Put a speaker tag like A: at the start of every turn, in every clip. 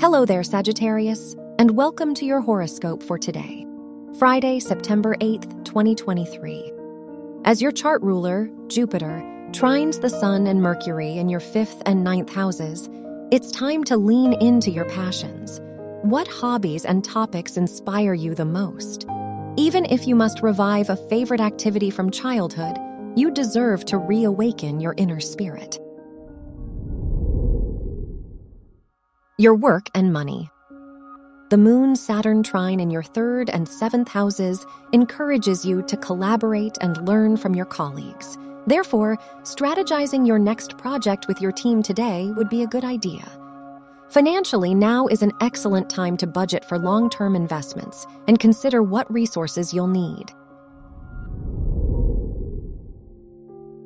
A: Hello there, Sagittarius, and welcome to your horoscope for today, Friday, September 8th, 2023. As your chart ruler, Jupiter, trines the Sun and Mercury in your fifth and ninth houses, it's time to lean into your passions. What hobbies and topics inspire you the most? Even if you must revive a favorite activity from childhood, you deserve to reawaken your inner spirit. Your work and money. The Moon Saturn trine in your third and seventh houses encourages you to collaborate and learn from your colleagues. Therefore, strategizing your next project with your team today would be a good idea. Financially, now is an excellent time to budget for long term investments and consider what resources you'll need.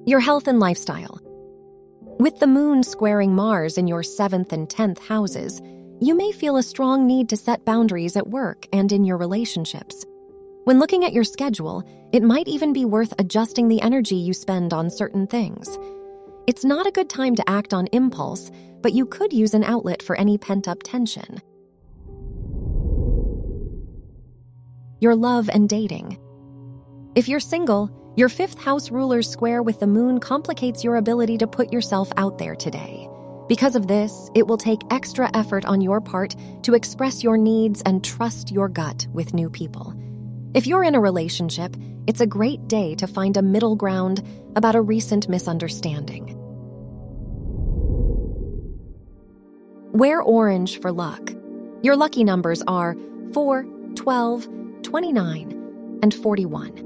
A: Your health and lifestyle. With the moon squaring Mars in your seventh and tenth houses, you may feel a strong need to set boundaries at work and in your relationships. When looking at your schedule, it might even be worth adjusting the energy you spend on certain things. It's not a good time to act on impulse, but you could use an outlet for any pent up tension. Your love and dating. If you're single, your fifth house ruler's square with the moon complicates your ability to put yourself out there today. Because of this, it will take extra effort on your part to express your needs and trust your gut with new people. If you're in a relationship, it's a great day to find a middle ground about a recent misunderstanding. Wear orange for luck. Your lucky numbers are 4, 12, 29, and 41.